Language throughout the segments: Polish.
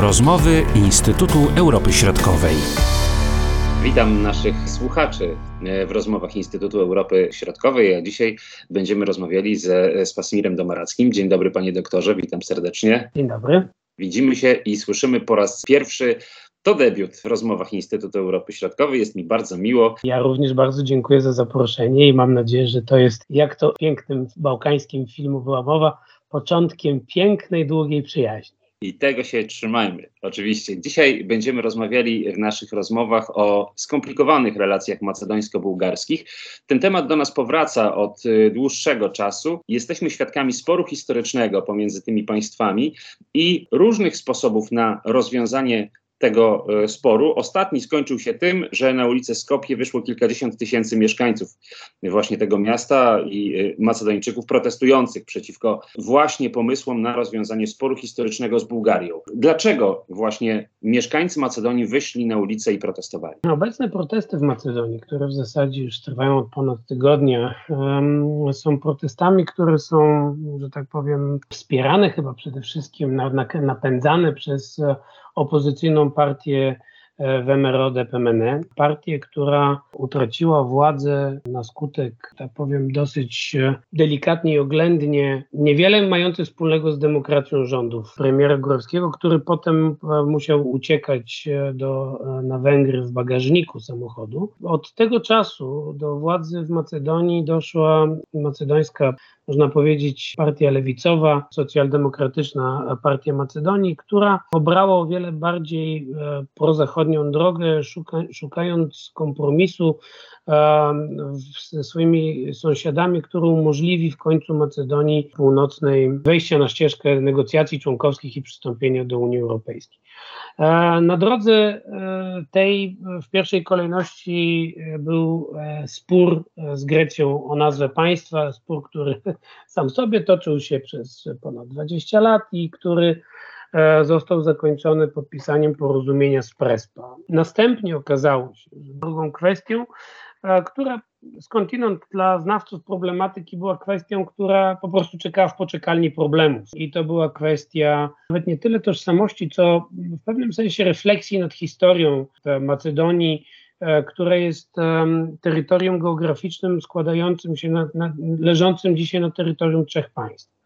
Rozmowy Instytutu Europy Środkowej. Witam naszych słuchaczy w rozmowach Instytutu Europy Środkowej, a dzisiaj będziemy rozmawiali ze Spasmirem Domarackim. Dzień dobry panie doktorze, witam serdecznie. Dzień dobry. Widzimy się i słyszymy po raz pierwszy to debiut w rozmowach Instytutu Europy Środkowej. Jest mi bardzo miło. Ja również bardzo dziękuję za zaproszenie i mam nadzieję, że to jest, jak to w pięknym bałkańskim filmu była mowa, początkiem pięknej, długiej przyjaźni. I tego się trzymajmy, oczywiście. Dzisiaj będziemy rozmawiali w naszych rozmowach o skomplikowanych relacjach macedońsko-bułgarskich. Ten temat do nas powraca od y, dłuższego czasu. Jesteśmy świadkami sporu historycznego pomiędzy tymi państwami i różnych sposobów na rozwiązanie tego e, sporu. Ostatni skończył się tym, że na ulicę Skopje wyszło kilkadziesiąt tysięcy mieszkańców właśnie tego miasta i e, Macedończyków protestujących przeciwko właśnie pomysłom na rozwiązanie sporu historycznego z Bułgarią. Dlaczego właśnie mieszkańcy Macedonii wyszli na ulicę i protestowali? Obecne protesty w Macedonii, które w zasadzie już trwają od ponad tygodnia, są protestami, które są, że tak powiem, wspierane chyba przede wszystkim, napędzane przez opozycyjną partię e, w MROD-PMN, partię, która utraciła władzę na skutek, tak powiem, dosyć e, delikatnie i oględnie, niewiele mający wspólnego z demokracją rządów premiera Górowskiego, który potem e, musiał uciekać do, na Węgry w bagażniku samochodu. Od tego czasu do władzy w Macedonii doszła macedońska można powiedzieć, partia lewicowa, socjaldemokratyczna Partia Macedonii, która obrała o wiele bardziej prozachodnią drogę, szuka, szukając kompromisu ze swoimi sąsiadami, który umożliwi w końcu Macedonii Północnej wejście na ścieżkę negocjacji członkowskich i przystąpienia do Unii Europejskiej. E, na drodze e, tej w pierwszej kolejności e, był spór z Grecją o nazwę państwa, spór, który sam sobie toczył się przez ponad 20 lat i który został zakończony podpisaniem porozumienia z Prespa. Następnie okazało się, że drugą kwestią, która skądinąd dla znawców problematyki była kwestią, która po prostu czekała w poczekalni problemów. I to była kwestia nawet nie tyle tożsamości, co w pewnym sensie refleksji nad historią Macedonii, e, która jest um, terytorium geograficznym składającym się, na, na, leżącym dzisiaj na terytorium trzech państw.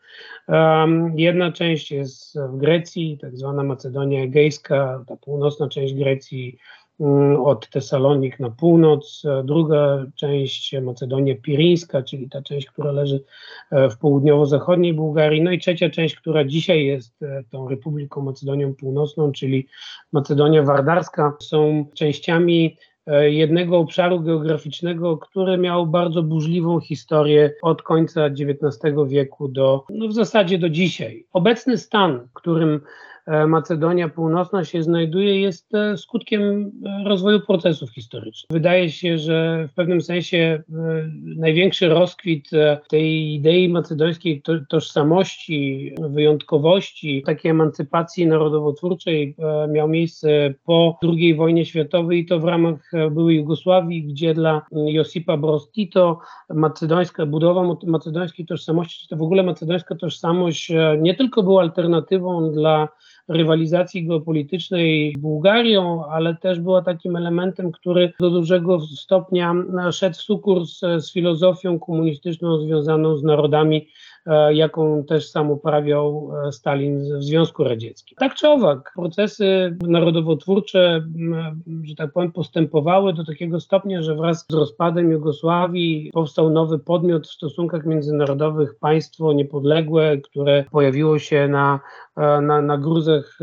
Jedna część jest w Grecji, tak zwana Macedonia Egejska, ta północna część Grecji Mm, od Tesalonik na północ, druga część Macedonia Pirińska, czyli ta część, która leży e, w południowo-zachodniej Bułgarii, no i trzecia część, która dzisiaj jest e, tą Republiką Macedonią Północną, czyli Macedonia Wardarska, są częściami jednego obszaru geograficznego, który miał bardzo burzliwą historię od końca XIX wieku do, no w zasadzie do dzisiaj. Obecny stan, którym E, Macedonia Północna się znajduje, jest e, skutkiem e, rozwoju procesów historycznych. Wydaje się, że w pewnym sensie największy rozkwit tej idei macedońskiej tożsamości, wyjątkowości, takiej emancypacji narodowotwórczej miał miejsce po II wojnie światowej i to w ramach byłej Jugosławii, gdzie dla Josipa Broz Tito macedońska budowa macedońskiej tożsamości, czy to w ogóle macedońska tożsamość nie tylko była alternatywą dla rywalizacji geopolitycznej Bułgarią, ale też była takim elementem, który do dużego stopnia szedł w sukurs z filozofią komunistyczną związaną z narodami jaką też sam uprawiał e, Stalin w Związku Radzieckim. Tak czy owak, procesy narodowotwórcze, że tak powiem, postępowały do takiego stopnia, że wraz z rozpadem Jugosławii powstał nowy podmiot w stosunkach międzynarodowych, państwo niepodległe, które pojawiło się na, e, na, na gruzach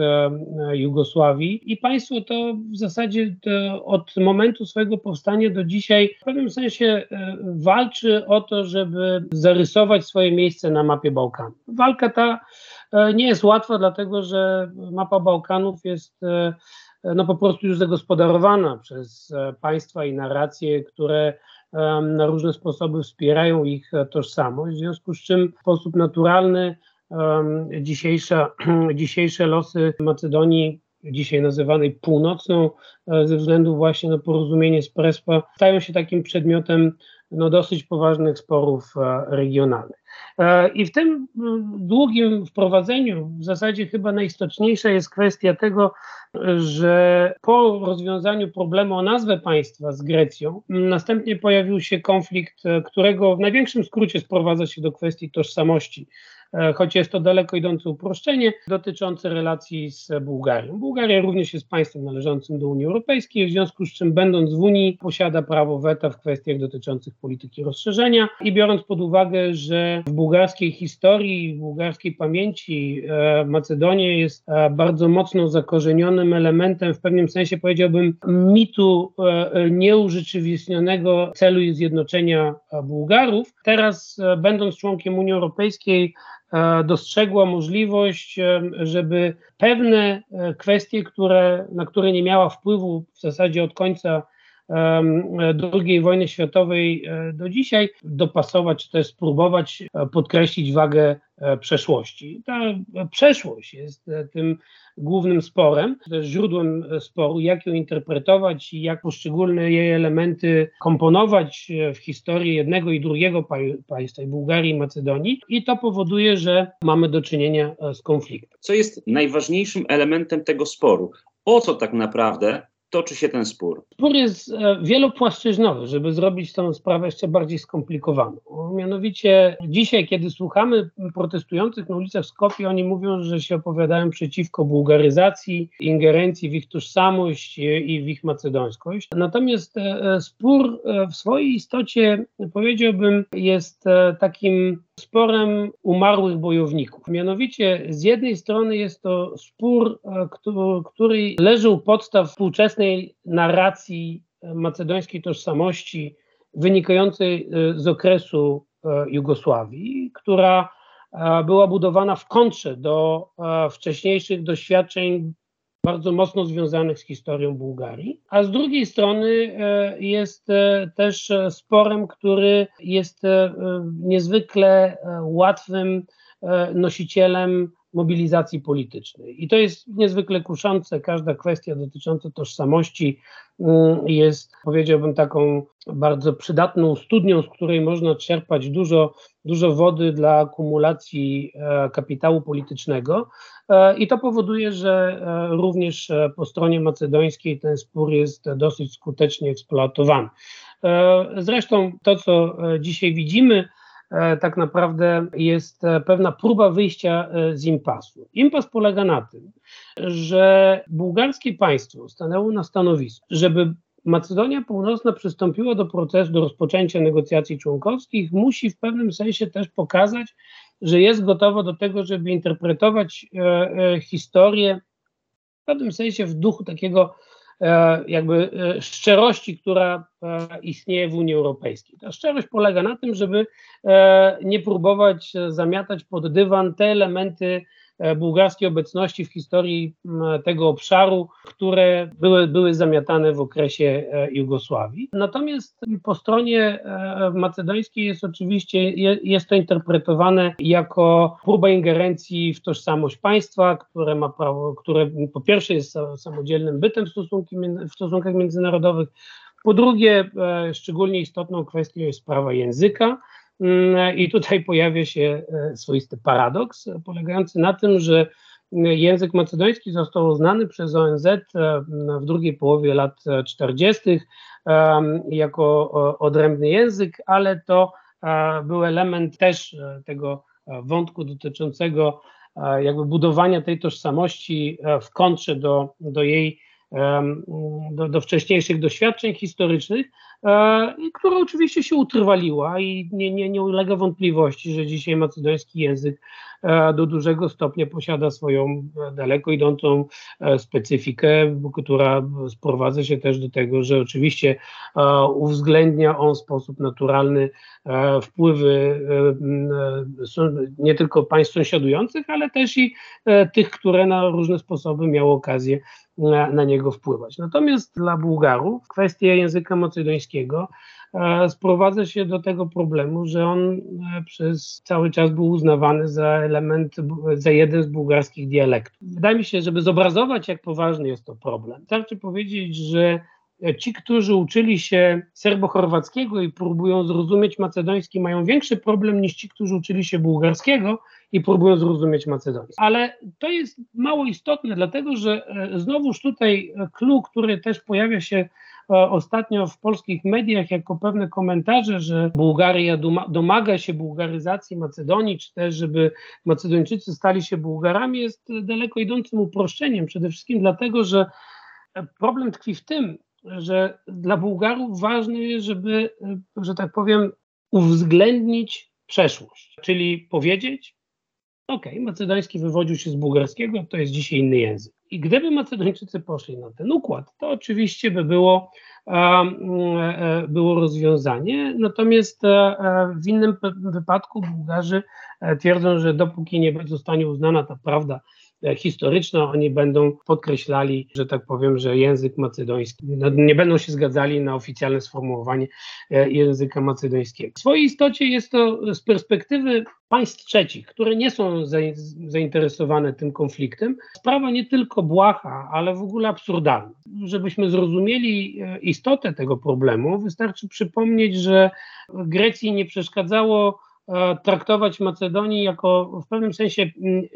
Jugosławii i państwo to w zasadzie to od momentu swojego powstania do dzisiaj w pewnym sensie walczy o to, żeby zarysować swoje miejsce na mapie Bałkanów. Walka ta e, nie jest łatwa, dlatego że mapa Bałkanów jest e, no po prostu już zagospodarowana przez e, państwa i narracje, które na różne sposoby wspierają ich tożsamość, w związku z czym w sposób naturalny dzisiejsza, dzisiejsze losy Macedonii dzisiaj nazywanej północną, ze względu właśnie na porozumienie z Prespa, stają się takim przedmiotem no, dosyć poważnych sporów regionalnych. I w tym długim wprowadzeniu w zasadzie chyba najistotniejsza jest kwestia tego, że po rozwiązaniu problemu o nazwę państwa z Grecją, następnie pojawił się konflikt, którego w największym skrócie sprowadza się do kwestii tożsamości E, choć jest to daleko idące uproszczenie dotyczące relacji z Bułgarią. Bułgaria również jest państwem należącym do Unii Europejskiej, w związku z czym będąc w Unii posiada prawo weta w kwestiach dotyczących polityki rozszerzenia i biorąc pod uwagę, że w bułgarskiej historii, w bułgarskiej pamięci e, Macedonia jest e, bardzo mocno zakorzenionym elementem, w pewnym sensie powiedziałbym, mitu nieurzeczywistnionego celu zjednoczenia Bułgarów. Teraz będąc członkiem Unii Europejskiej E, dostrzegła możliwość, e, żeby pewne e, kwestie, które, na które nie miała wpływu w zasadzie od końca II wojny światowej do dzisiaj, dopasować, czy też spróbować podkreślić wagę przeszłości. Ta przeszłość jest tym głównym sporem, źródłem sporu, jak ją interpretować i jak poszczególne jej elementy komponować w historii jednego i drugiego państwa, Bułgarii i Macedonii. I to powoduje, że mamy do czynienia z konfliktem. Co jest najważniejszym elementem tego sporu? O co tak naprawdę toczy się ten spór? Spór jest e, wielopłaszczyznowy, żeby zrobić tę sprawę jeszcze bardziej skomplikowaną. Mianowicie dzisiaj, kiedy słuchamy protestujących na ulicach Skopie, oni mówią, że się opowiadają przeciwko bułgaryzacji, ingerencji w ich tożsamość i w ich macedońskość. Natomiast e, spór e, w swojej istocie, powiedziałbym, jest takim sporem umarłych bojowników. Mianowicie z jednej strony jest to spór, który leży u podstaw współczesnej narracji e, macedońskiej tożsamości wynikającej e, z okresu e, Jugosławii, która była budowana w kontrze do wcześniejszych doświadczeń bardzo mocno związanych z historią Bułgarii, a z drugiej strony jest też sporem, który jest niezwykle łatwym nosicielem mobilizacji politycznej. I to jest niezwykle kuszące. Każda kwestia dotycząca tożsamości jest, powiedziałbym, taką bardzo przydatną studnią, z której można czerpać dużo, dużo wody dla akumulacji e, kapitału politycznego. E, I to powoduje, że e, również po stronie macedońskiej ten spór jest dosyć skutecznie eksploatowany. Zresztą to, co dzisiaj widzimy, E, tak naprawdę jest e, pewna próba wyjścia e, z impasu. Impas polega na tym, że bułgarskie państwo stanęło na stanowisku, żeby Macedonia Północna przystąpiła do procesu, do rozpoczęcia negocjacji członkowskich, musi w pewnym sensie też pokazać, że jest gotowa do tego, żeby interpretować e, e, historię w pewnym sensie w duchu takiego E, jakby szczerości, która istnieje w Unii Europejskiej. Ta szczerość polega na tym, żeby nie próbować zamiatać pod dywan te elementy bułgarskiej obecności w historii tego obszaru, które były, były zamiatane w okresie e, Jugosławii. Natomiast po stronie e, macedońskiej jest oczywiście, jest to interpretowane jako próba ingerencji w tożsamość państwa, które ma prawo, które po pierwsze jest samodzielnym bytem w, stosunki, w stosunkach międzynarodowych, po drugie, szczególnie istotną kwestią jest sprawa języka. Mm, I tutaj pojawia się e, swoisty paradoks, polegający na tym, że język macedoński został uznany przez ONZ e, w drugiej połowie lat 40. jako odrębny język, ale to e, był element też tego wątku dotyczącego jakby budowania tej tożsamości w kontrze do, do jej do, do wcześniejszych doświadczeń historycznych, e, która oczywiście się utrwaliła i nie, nie, nie ulega wątpliwości, że dzisiaj macedoński język e, do dużego stopnia posiada swoją daleko idącą e, specyfikę, która sprowadza się też do tego, że oczywiście uwzględnia on w sposób naturalny wpływy nie tylko państw sąsiadujących, ale też i tych, które na różne sposoby miały okazję na, na niego wpływać. Natomiast dla Bułgarów kwestia języka macedońskiego e, sprowadza się do tego problemu, że on e, przez cały czas był uznawany za element, za jeden z bułgarskich dialektów. Wydaje mi się, żeby zobrazować, jak poważny jest to problem, wystarczy powiedzieć, że ci, którzy uczyli się serbo-chorwackiego i próbują zrozumieć macedoński, mają większy problem niż ci, którzy uczyli się bułgarskiego i próbują zrozumieć macedoński. Ale to jest mało istotne, dlatego że e, znowuż tutaj clue, który też pojawia się e, ostatnio w polskich mediach jako pewne komentarze, że Bułgaria domaga się bułgaryzacji Macedonii, czy też żeby Macedończycy stali się Bułgarami, jest daleko idącym uproszczeniem. Przede wszystkim dlatego, że problem tkwi w tym, że dla Bułgarów ważne jest, żeby, że tak powiem, uwzględnić przeszłość, czyli powiedzieć, ok, macedoński wywodził się z bułgarskiego, to jest dzisiaj inny język. I gdyby Macedończycy poszli na ten układ, to oczywiście by było, e, było rozwiązanie. Natomiast e, w innym wypadku Bułgarzy e, twierdzą, że dopóki nie zostanie uznana ta prawda E, historyczna, oni będą podkreślali, że tak powiem, że język macedoński, no, nie będą się zgadzali na oficjalne sformułowanie e, języka macedońskiego. W swojej istocie jest to z perspektywy państw trzecich, które nie są zainteresowane tym konfliktem, sprawa nie tylko błaha, ale w ogóle absurdalna. Żebyśmy zrozumieli e, istotę tego problemu, wystarczy przypomnieć, że Grecji nie przeszkadzało E, traktować Macedonii jako w pewnym sensie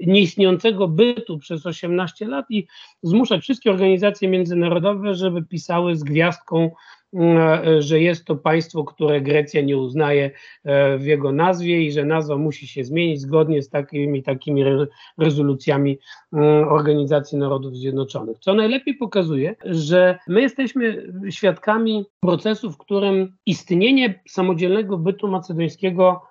nieistniejącego bytu przez 18 lat i zmuszać wszystkie organizacje międzynarodowe, żeby pisały z gwiazdką, e, że jest to państwo, które Grecja nie uznaje e, w jego nazwie i że nazwa musi się zmienić zgodnie z takimi takimi rezolucjami Organizacji Narodów Zjednoczonych. Co najlepiej pokazuje, że my jesteśmy świadkami procesu, w którym istnienie samodzielnego bytu macedońskiego E,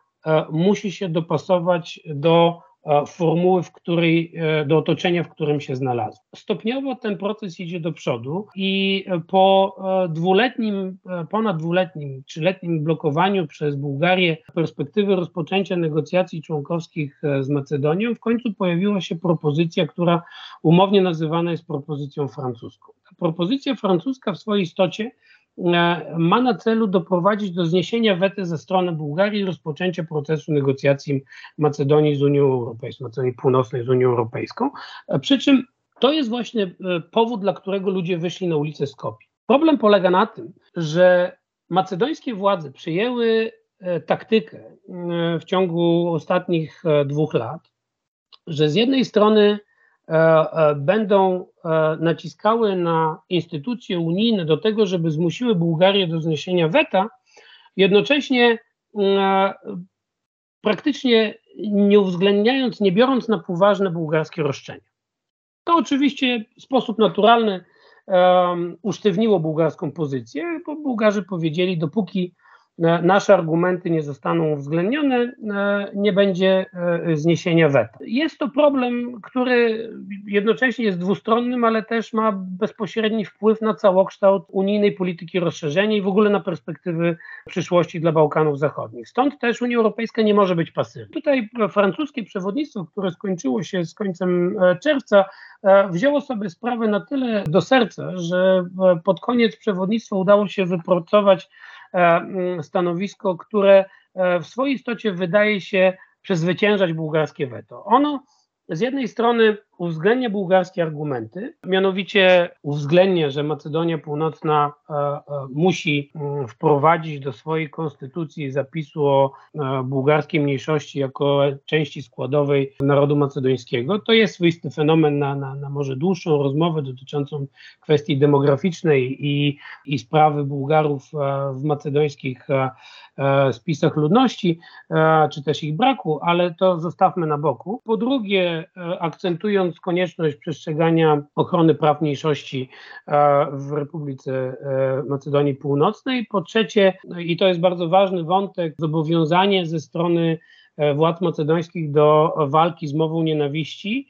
musi się dopasować do e, formuły, w której, e, do otoczenia, w którym się znalazł. Stopniowo ten proces idzie do przodu i po dwuletnim, ponad dwuletnim, trzyletnim blokowaniu przez Bułgarię perspektywy rozpoczęcia negocjacji członkowskich z Macedonią, w końcu pojawiła się propozycja, która umownie nazywana jest propozycją francuską. Propozycja francuska w swojej istocie E, ma na celu doprowadzić do zniesienia wety ze strony Bułgarii i rozpoczęcia procesu negocjacji Macedonii z Unią Europejską, Macedonii Północnej z Unią Europejską. E, przy czym to jest właśnie e, powód, dla którego ludzie wyszli na ulicę Skopie. Problem polega na tym, że macedońskie władze przyjęły taktykę w ciągu ostatnich dwóch lat, że z jednej strony E, e, będą e, naciskały na instytucje unijne do tego, żeby zmusiły Bułgarię do zniesienia weta, jednocześnie praktycznie nie uwzględniając, nie biorąc na poważne bułgarskie roszczenia. To oczywiście w sposób naturalny um, usztywniło bułgarską pozycję, bo Bułgarzy powiedzieli, dopóki nasze argumenty nie zostaną uwzględnione, e, nie będzie e, zniesienia weta. Jest to problem, który jednocześnie jest dwustronnym, ale też ma bezpośredni wpływ na całokształt unijnej polityki rozszerzenia i w ogóle na perspektywy przyszłości dla Bałkanów Zachodnich. Stąd też Unia Europejska nie może być pasywna. Tutaj francuskie przewodnictwo, które skończyło się z końcem e, czerwca, wzięło sobie sprawę na tyle do serca, że pod koniec przewodnictwa udało się wypracować E, stanowisko, które e, w swojej istocie wydaje się przezwyciężać bułgarskie weto. Ono z jednej strony uwzględnia bułgarskie argumenty, mianowicie uwzględnia, że Macedonia Północna e, e, musi mm, wprowadzić do swojej konstytucji zapisu o e, bułgarskiej mniejszości jako części składowej narodu macedońskiego. To jest swoisty fenomen na, na, na może dłuższą rozmowę dotyczącą kwestii demograficznej i, i sprawy Bułgarów w macedońskich spisach ludności, czy też ich braku, ale to zostawmy na boku. Po drugie, akcentując konieczność przestrzegania ochrony praw mniejszości e, w Republice e, Macedonii Północnej. Po trzecie, i to jest bardzo ważny wątek, zobowiązanie ze strony e, władz macedońskich do walki z mową nienawiści,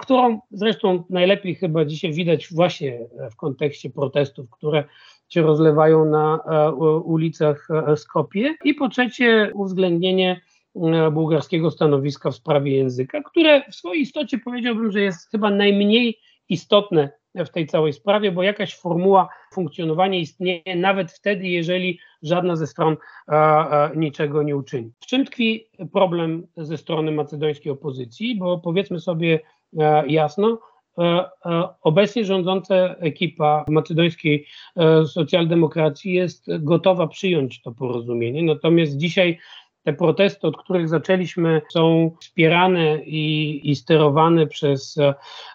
którą zresztą najlepiej chyba dzisiaj widać właśnie w kontekście protestów, które się rozlewają na ulicach Skopie. I po trzecie, uwzględnienie bułgarskiego stanowiska w sprawie języka, które w swojej istocie powiedziałbym, że jest chyba najmniej istotne w tej całej sprawie, bo jakaś formuła funkcjonowania istnieje nawet wtedy, jeżeli żadna ze stron a, e, a, e, niczego nie uczyni. W czym tkwi problem ze strony macedońskiej opozycji? Bo powiedzmy sobie a, jasno, obecnie rządząca ekipa macedońskiej socjaldemokracji jest gotowa przyjąć to porozumienie. Natomiast dzisiaj te protesty, od których zaczęliśmy, są wspierane i, i sterowane przez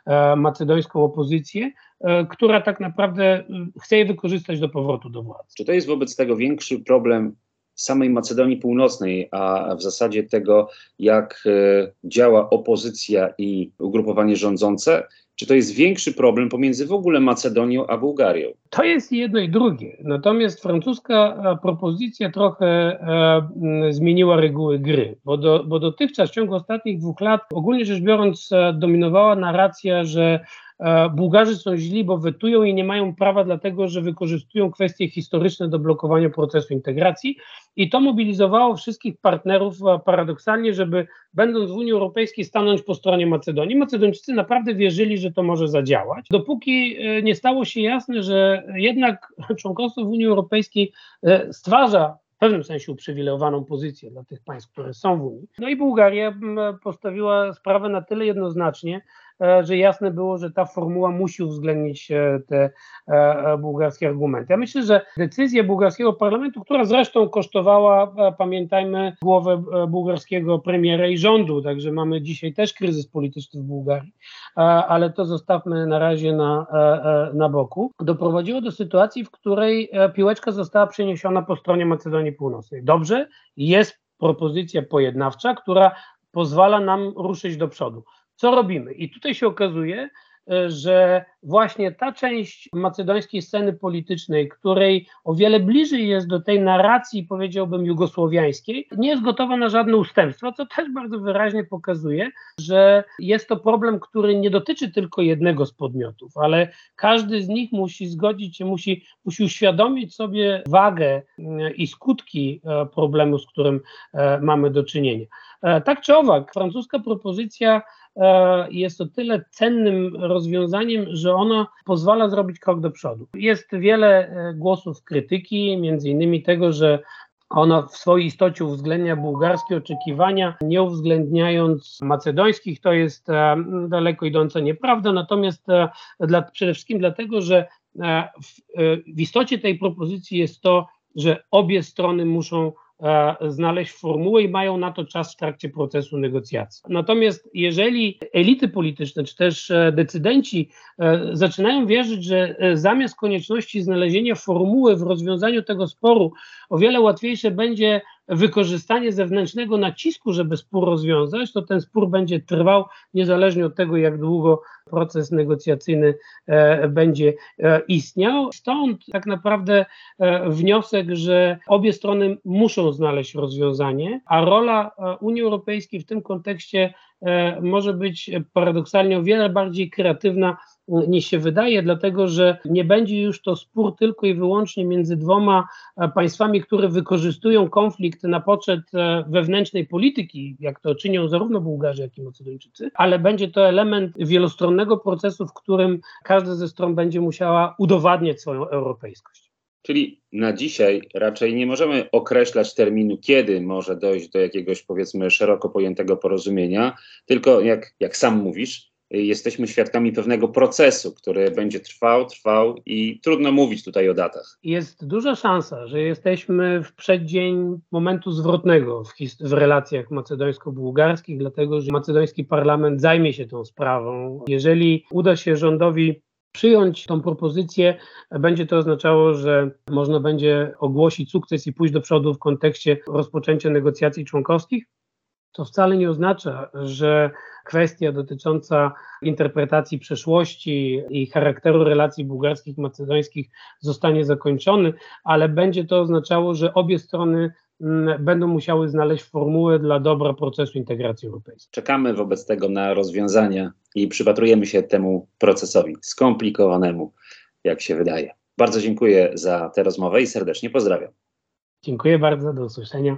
e, macedońską opozycję, e, która tak naprawdę chce je wykorzystać do powrotu do władzy. Czy to jest wobec tego większy problem samej Macedonii Północnej, a w zasadzie tego, jak e, działa opozycja i ugrupowanie rządzące, czy to jest większy problem pomiędzy w ogóle Macedonią a Bułgarią? To jest jedno i drugie. Natomiast francuska e, propozycja trochę e, zmieniła reguły gry, bo, do, bo dotychczas w ciągu ostatnich dwóch lat, ogólnie rzecz biorąc, e, dominowała narracja, że Bułgarzy są źli, bo wetują i nie mają prawa, dlatego że wykorzystują kwestie historyczne do blokowania procesu integracji. I to mobilizowało wszystkich partnerów e, paradoksalnie, żeby będąc w Unii Europejskiej stanąć po stronie Macedonii. Macedończycy naprawdę wierzyli, że to może zadziałać. Dopóki e, nie stało się jasne, że jednak członkostwo w Unii Europejskiej stwarza w pewnym sensie uprzywilejowaną pozycję dla tych państw, które są w Unii. No i Bułgaria postawiła sprawę na tyle jednoznacznie, E, że jasne było, że ta formuła musi uwzględnić e, te e, bułgarskie argumenty. Ja myślę, że decyzja bułgarskiego parlamentu, która zresztą kosztowała, pamiętajmy, głowę bułgarskiego premiera i rządu, także mamy dzisiaj też kryzys polityczny w Bułgarii, ale to zostawmy na razie na, na boku, doprowadziło do sytuacji, w której piłeczka została przeniesiona po stronie Macedonii Północnej. Dobrze, jest propozycja pojednawcza, która pozwala nam ruszyć do przodu. Co robimy? I tutaj się okazuje, e, że właśnie ta część macedońskiej sceny politycznej, której o wiele bliżej jest do tej narracji, powiedziałbym, jugosłowiańskiej, nie jest gotowa na żadne ustępstwa, co też bardzo wyraźnie pokazuje, że jest to problem, który nie dotyczy tylko jednego z podmiotów, ale każdy z nich musi zgodzić się, musi, musi uświadomić sobie wagę e, i skutki e, problemu, z którym mamy do czynienia. Tak czy owak, francuska propozycja jest to tyle cennym rozwiązaniem, że ona pozwala zrobić krok do przodu. Jest wiele e, głosów krytyki, między innymi tego, że ona w swojej istocie uwzględnia bułgarskie oczekiwania, nie uwzględniając macedońskich. To jest e, daleko idąca nieprawda, natomiast dla, przede wszystkim dlatego, że w, w istocie tej propozycji jest to, że obie strony muszą E, znaleźć formułę i mają na to czas w trakcie procesu negocjacji. Natomiast jeżeli elity polityczne czy też e, decydenci e, zaczynają wierzyć, że zamiast konieczności znalezienia formuły w rozwiązaniu tego sporu, o wiele łatwiejsze będzie wykorzystanie zewnętrznego nacisku, żeby spór rozwiązać, to ten spór będzie trwał niezależnie od tego, jak długo proces negocjacyjny e, będzie e, istniał. Stąd tak naprawdę e, wniosek, że obie strony muszą znaleźć rozwiązanie, a rola Unii Europejskiej w tym kontekście może być paradoksalnie o wiele bardziej kreatywna niż się wydaje, dlatego że nie będzie już to spór tylko i wyłącznie między dwoma e, państwami, które wykorzystują konflikt na poczet e, wewnętrznej polityki, jak to czynią zarówno Bułgarzy, jak i Macedończycy, ale będzie to element wielostronnego procesu, w którym każda ze stron będzie musiała udowadniać swoją europejskość. Czyli na dzisiaj raczej nie możemy określać terminu, kiedy może dojść do jakiegoś powiedzmy szeroko pojętego porozumienia, tylko jak, jak sam mówisz, jesteśmy świadkami pewnego procesu, który będzie trwał, trwał i trudno mówić tutaj o datach. Jest duża szansa, że jesteśmy w przeddzień momentu zwrotnego w, w relacjach macedońsko-bułgarskich, dlatego że macedoński parlament zajmie się tą sprawą. Jeżeli uda się rządowi przyjąć tą propozycję, będzie to oznaczało, że można będzie ogłosić sukces i pójść do przodu w kontekście rozpoczęcia negocjacji członkowskich. To wcale nie oznacza, że kwestia dotycząca interpretacji przeszłości i charakteru relacji bułgarskich, macedońskich zostanie zakończony, ale będzie to oznaczało, że obie strony mm, będą musiały znaleźć formułę dla dobra procesu integracji europejskiej. Czekamy wobec tego na rozwiązania i przypatrujemy się temu procesowi skomplikowanemu, jak się wydaje. Bardzo dziękuję za tę rozmowę i serdecznie pozdrawiam. Dziękuję bardzo, do usłyszenia.